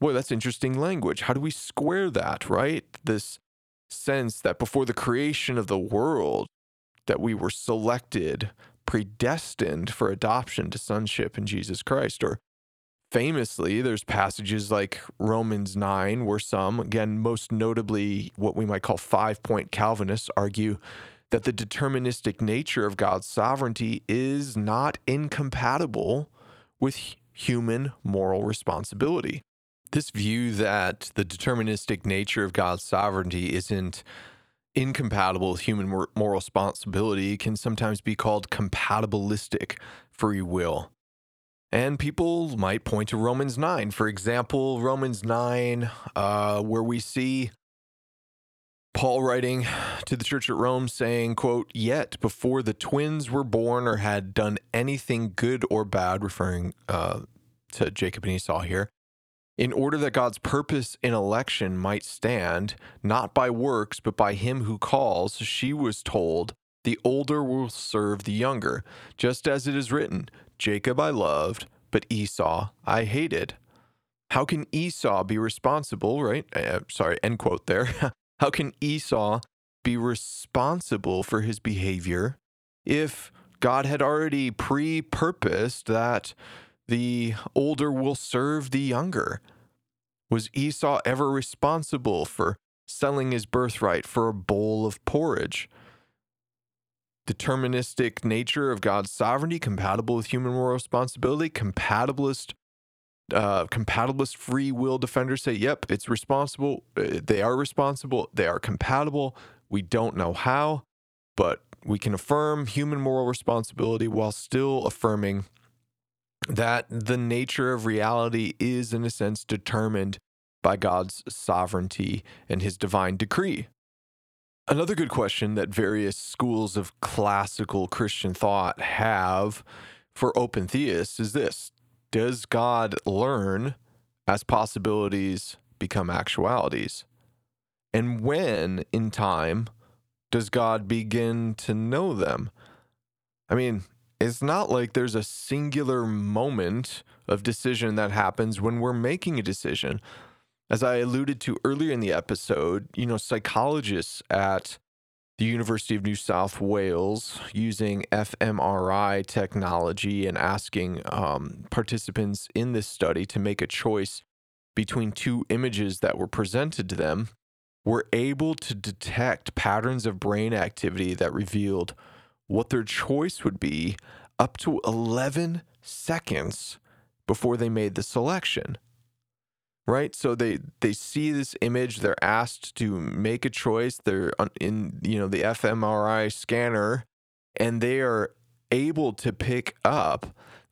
Boy, that's interesting language. How do we square that, right? This sense that before the creation of the world that we were selected predestined for adoption to sonship in Jesus Christ or famously there's passages like Romans 9 where some again most notably what we might call five point calvinists argue that the deterministic nature of God's sovereignty is not incompatible with human moral responsibility this view that the deterministic nature of God's sovereignty isn't incompatible with human moral responsibility can sometimes be called compatibilistic free will. And people might point to Romans 9. For example, Romans 9, uh, where we see Paul writing to the church at Rome saying, quote, Yet before the twins were born or had done anything good or bad, referring uh, to Jacob and Esau here, in order that God's purpose in election might stand, not by works, but by him who calls, she was told, The older will serve the younger, just as it is written, Jacob I loved, but Esau I hated. How can Esau be responsible, right? Uh, sorry, end quote there. How can Esau be responsible for his behavior if God had already pre purposed that the older will serve the younger. Was Esau ever responsible for selling his birthright for a bowl of porridge? Deterministic nature of God's sovereignty, compatible with human moral responsibility, compatibilist uh, compatibilist free will defenders say, yep, it's responsible. Uh, they are responsible. They are compatible. We don't know how, but we can affirm human moral responsibility while still affirming that the nature of reality is, in a sense, determined by God's sovereignty and his divine decree. Another good question that various schools of classical Christian thought have for open theists is this Does God learn as possibilities become actualities? And when in time does God begin to know them? I mean, it's not like there's a singular moment of decision that happens when we're making a decision. As I alluded to earlier in the episode, you know, psychologists at the University of New South Wales using fMRI technology and asking um, participants in this study to make a choice between two images that were presented to them were able to detect patterns of brain activity that revealed what their choice would be up to 11 seconds before they made the selection right? So they they see this image they're asked to make a choice they're in you know the fMRI scanner and they are able to pick up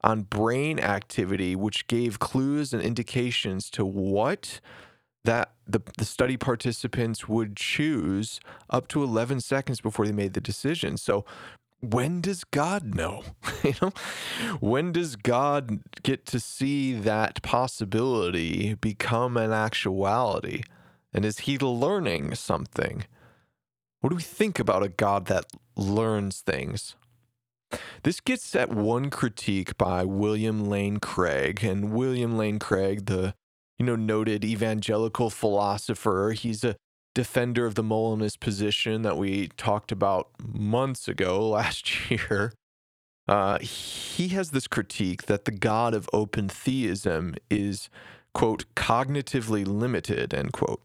on brain activity which gave clues and indications to what that the, the study participants would choose up to 11 seconds before they made the decision. So when does God know? you know, when does God get to see that possibility become an actuality? And is he learning something? What do we think about a God that learns things? This gets at one critique by William Lane Craig. And William Lane Craig, the you know noted evangelical philosopher, he's a defender of the Molinist position that we talked about months ago last year. Uh, he has this critique that the God of open theism is, quote, cognitively limited, end quote.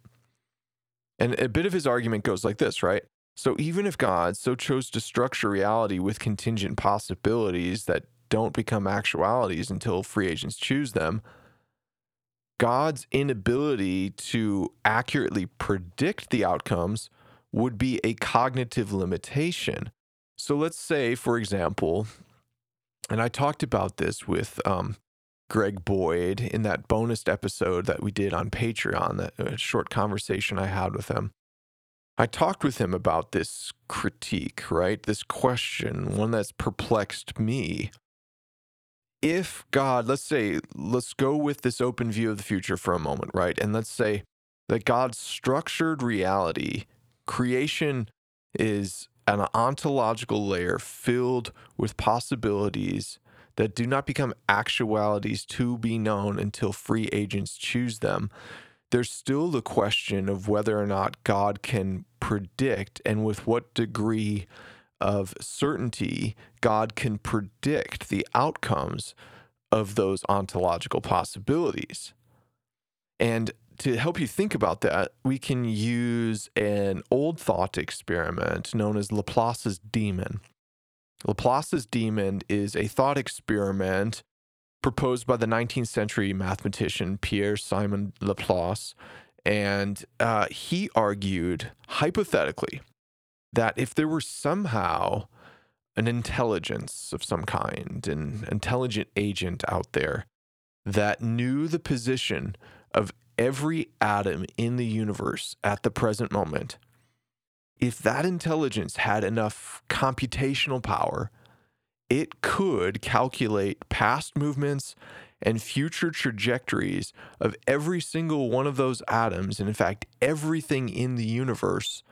And a bit of his argument goes like this, right? So even if God so chose to structure reality with contingent possibilities that don't become actualities until free agents choose them, God's inability to accurately predict the outcomes would be a cognitive limitation. So let's say, for example, and I talked about this with um, Greg Boyd in that bonus episode that we did on Patreon, that short conversation I had with him. I talked with him about this critique, right? This question, one that's perplexed me. If God, let's say, let's go with this open view of the future for a moment, right? And let's say that God's structured reality, creation is an ontological layer filled with possibilities that do not become actualities to be known until free agents choose them there's still the question of whether or not God can predict and with what degree of certainty God can predict the outcomes of those ontological possibilities. And to help you think about that, we can use an old thought experiment known as Laplace's demon. Laplace's demon is a thought experiment proposed by the 19th century mathematician Pierre Simon Laplace. And uh, he argued, hypothetically, that if there were somehow an intelligence of some kind, an intelligent agent out there that knew the position of every atom in the universe at the present moment, if that intelligence had enough computational power it could calculate past movements and future trajectories of every single one of those atoms, and in fact, everything in the universe,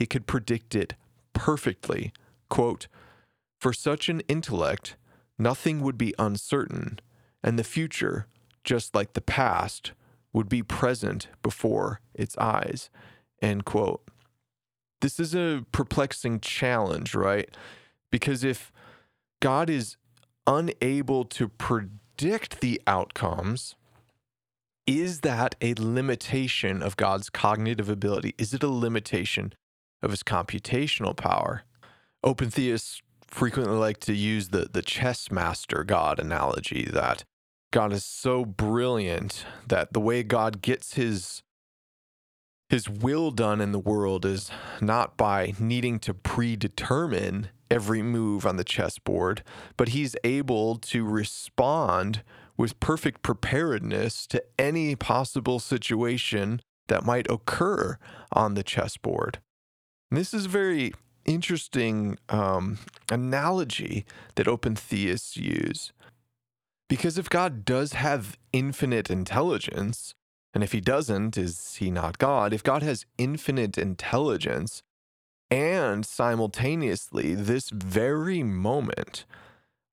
he could predict it perfectly. Quote, For such an intellect, nothing would be uncertain, and the future, just like the past, would be present before its eyes. End quote. This is a perplexing challenge, right? Because if God is unable to predict the outcomes, is that a limitation of God's cognitive ability? Is it a limitation of his computational power? Open theists frequently like to use the, the chess master God analogy that God is so brilliant that the way God gets his his will done in the world is not by needing to predetermine every move on the chessboard, but he's able to respond with perfect preparedness to any possible situation that might occur on the chessboard. This is a very interesting um, analogy that open theists use. Because if God does have infinite intelligence, and if he doesn't, is he not God? If God has infinite intelligence, and simultaneously, this very moment,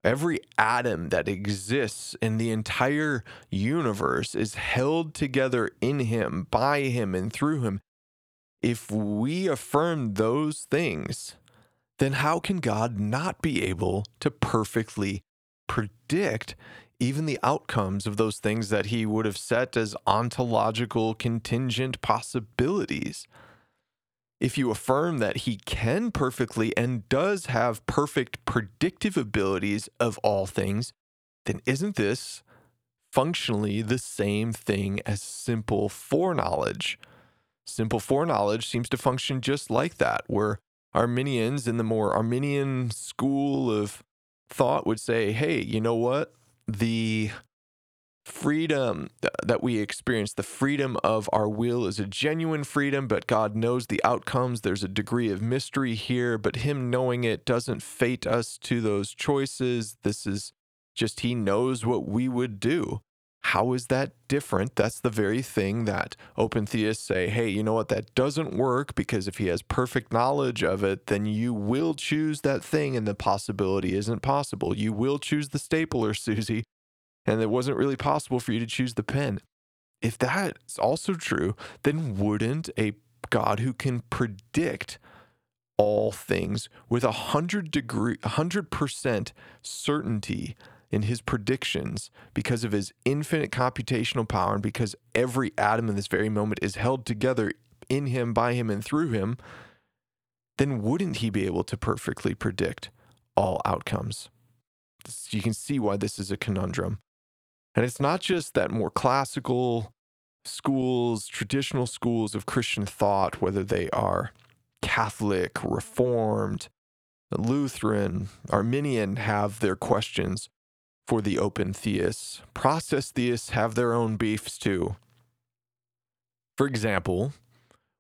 every atom that exists in the entire universe is held together in him, by him, and through him. If we affirm those things, then how can God not be able to perfectly predict even the outcomes of those things that he would have set as ontological contingent possibilities. If you affirm that he can perfectly and does have perfect predictive abilities of all things, then isn't this functionally the same thing as simple foreknowledge? Simple foreknowledge seems to function just like that, where Arminians in the more Arminian school of thought would say, hey, you know what? the freedom that we experience, the freedom of our will is a genuine freedom, but God knows the outcomes. There's a degree of mystery here, but Him knowing it doesn't fate us to those choices. This is just He knows what we would do. How is that different? That's the very thing that open theists say, hey, you know what? That doesn't work because if he has perfect knowledge of it, then you will choose that thing and the possibility isn't possible. You will choose the stapler, Susie, and it wasn't really possible for you to choose the pen. If that's also true, then wouldn't a God who can predict all things with a hundred degree, hundred percent certainty in his predictions because of his infinite computational power and because every atom in this very moment is held together in him, by him, and through him, then wouldn't he be able to perfectly predict all outcomes? You can see why this is a conundrum. And it's not just that more classical schools, traditional schools of Christian thought, whether they are Catholic, Reformed, Lutheran, Arminian, have their questions for the open theists. Process theists have their own beefs too. For example,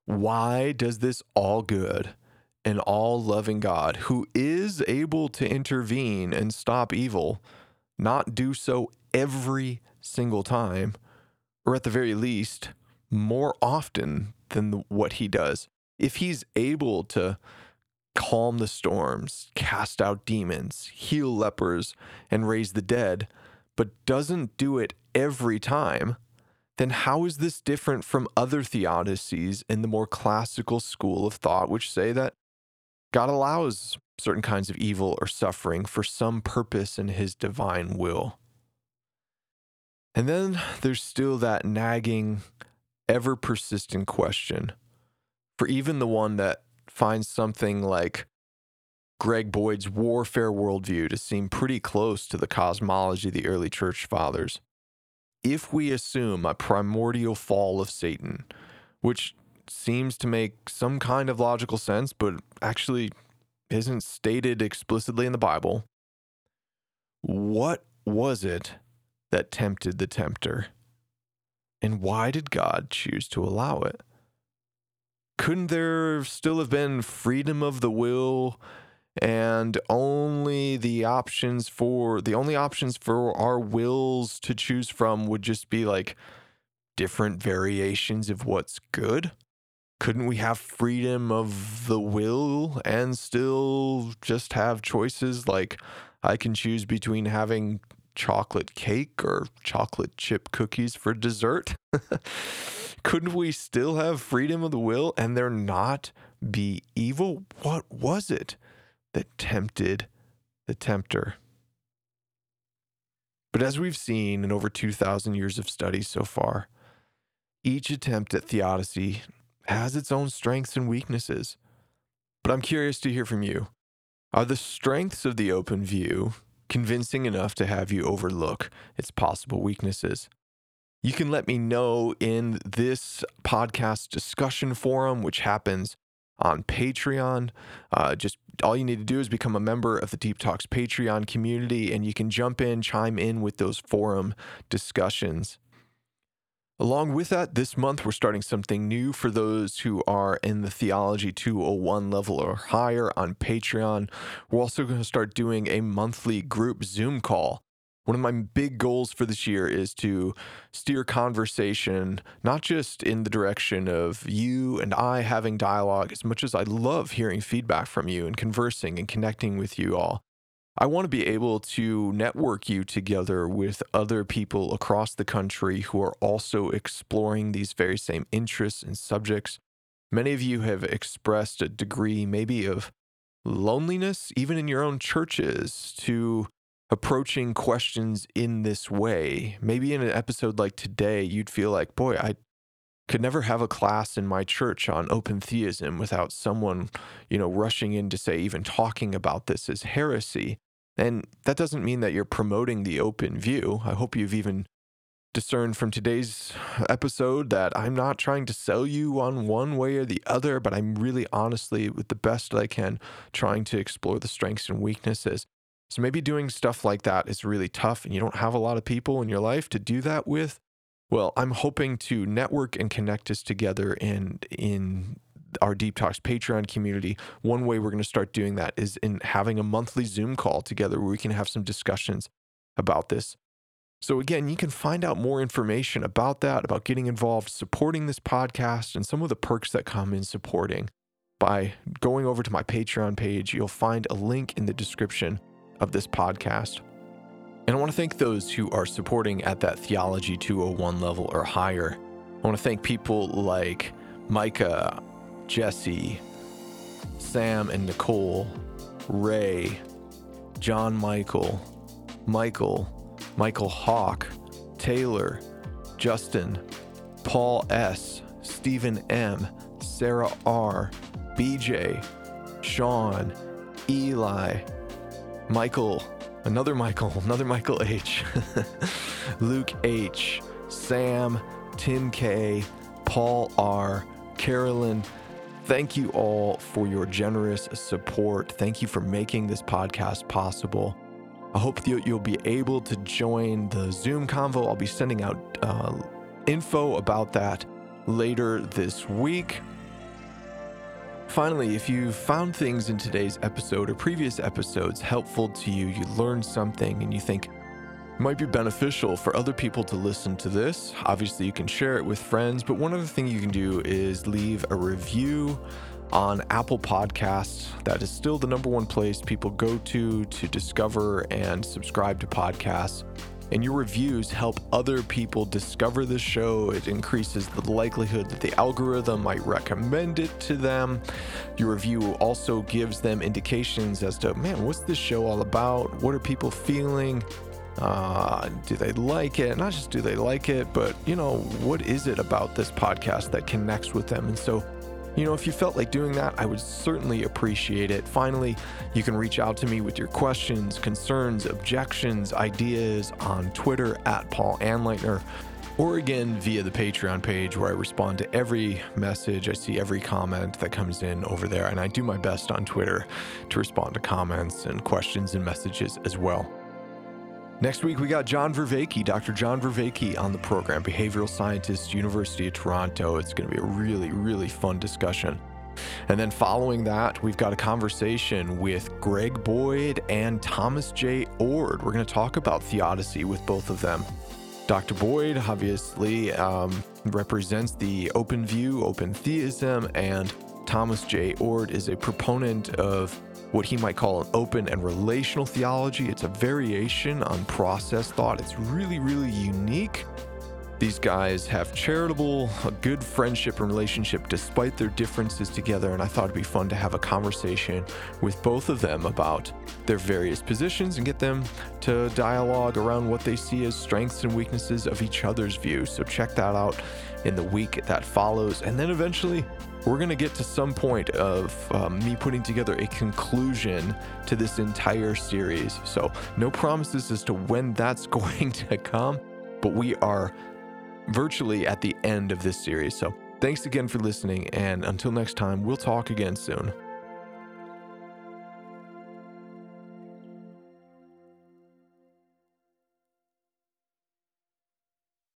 why does this all good and all loving God, who is able to intervene and stop evil, not do so every single time, or at the very least, more often than what he does? If he's able to calm the storms, cast out demons, heal lepers, and raise the dead, but doesn't do it every time, then how is this different from other theodicies in the more classical school of thought, which say that God allows certain kinds of evil or suffering for some purpose in his divine will? And then there's still that nagging, ever persistent question for even the one that finds something like Greg Boyd's warfare worldview to seem pretty close to the cosmology of the early church fathers if we assume a primordial fall of Satan, which seems to make some kind of logical sense, but actually isn't stated explicitly in the Bible, what was it that tempted the tempter? And why did God choose to allow it? Couldn't there still have been freedom of the will and only the options for the only options for our wills to choose from would just be like different variations of what's good? Couldn't we have freedom of the will and still just have choices? Like i can choose between having chocolate cake or chocolate chip cookies for dessert couldn't we still have freedom of the will and there not be evil what was it that tempted the tempter. But as we've seen in over 2,000 years of study so far, each attempt at theodicy has its own strengths and weaknesses. But I'm curious to hear from you. Are the strengths of the open view convincing enough to have you overlook its possible weaknesses? You can let me know in this podcast discussion forum, which happens on Patreon. Uh, just all you need to do is become a member of the Deep Talks Patreon community, and you can jump in, chime in with those forum discussions. Along with that, this month we're starting something new for those who are in the Theology 201 level or higher on Patreon. We're also going to start doing a monthly group Zoom call one of my big goals for this year is to steer conversation, not just in the direction of you and I having dialogue, as much as I love hearing feedback from you and conversing and connecting with you all. I want to be able to network you together with other people across the country who are also exploring these very same interests and subjects. Many of you have expressed a degree, maybe, of loneliness, even in your own churches, to approaching questions in this way. Maybe in an episode like today, you'd feel like, boy, I could never have a class in my church on open theism without someone, you know, rushing in to say, even talking about this is heresy. And that doesn't mean that you're promoting the open view. I hope you've even discerned from today's episode that I'm not trying to sell you on one way or the other, but I'm really honestly, with the best that I can, trying to explore the strengths and weaknesses. So maybe doing stuff like that is really tough and you don't have a lot of people in your life to do that with. Well, I'm hoping to network and connect us together in in our Deep Talks Patreon community. One way we're going to start doing that is in having a monthly Zoom call together where we can have some discussions about this. So, again, you can find out more information about that, about getting involved, supporting this podcast, and some of the perks that come in supporting by going over to my Patreon page. You'll find a link in the description of this podcast. And I want to thank those who are supporting at that Theology 201 level or higher. I want to thank people like Micah, Jesse, Sam and Nicole, Ray, John Michael, Michael, Michael Hawk, Taylor, Justin, Paul S., Stephen M., Sarah R., BJ, Sean, Eli, Michael, another Michael, another Michael H, Luke H, Sam, Tim K, Paul R, Carolyn. Thank you all for your generous support. Thank you for making this podcast possible. I hope you'll be able to join the Zoom convo. I'll be sending out uh, info about that later this week. Finally, if you found things in today's episode or previous episodes helpful to you, you learned something, and you think it might be beneficial for other people to listen to this, obviously you can share it with friends. But one other thing you can do is leave a review on Apple Podcasts. That is still the number one place people go to to discover and subscribe to podcasts. And your reviews help other people discover the show. It increases the likelihood that the algorithm might recommend it to them. Your review also gives them indications as to, man, what's this show all about? What are people feeling? Uh, do they like it? Not just do they like it, but, you know, what is it about this podcast that connects with them? And so, you know, if you felt like doing that, I would certainly appreciate it. Finally, you can reach out to me with your questions, concerns, objections, ideas on Twitter at Paul Anleitner, or again via the Patreon page where I respond to every message. I see every comment that comes in over there, and I do my best on Twitter to respond to comments and questions and messages as well. Next week, we got John Vervaeke, Dr. John Vervaeke on the program, behavioral scientist, University of Toronto. It's going to be a really, really fun discussion. And then following that, we've got a conversation with Greg Boyd and Thomas J. Oord. We're going to talk about theodicy with both of them. Dr. Boyd obviously um, represents the open view, open theism, and Thomas J. Oord is a proponent of what he might call an open and relational theology. It's a variation on process thought. It's really, really unique. These guys have charitable, a good friendship and relationship despite their differences together. And I thought it'd be fun to have a conversation with both of them about their various positions and get them to dialogue around what they see as strengths and weaknesses of each other's views. So check that out in the week that follows. And then eventually, we're going to get to some point of um, me putting together a conclusion to this entire series. So, no promises as to when that's going to come, but we are virtually at the end of this series. So, thanks again for listening. And until next time, we'll talk again soon.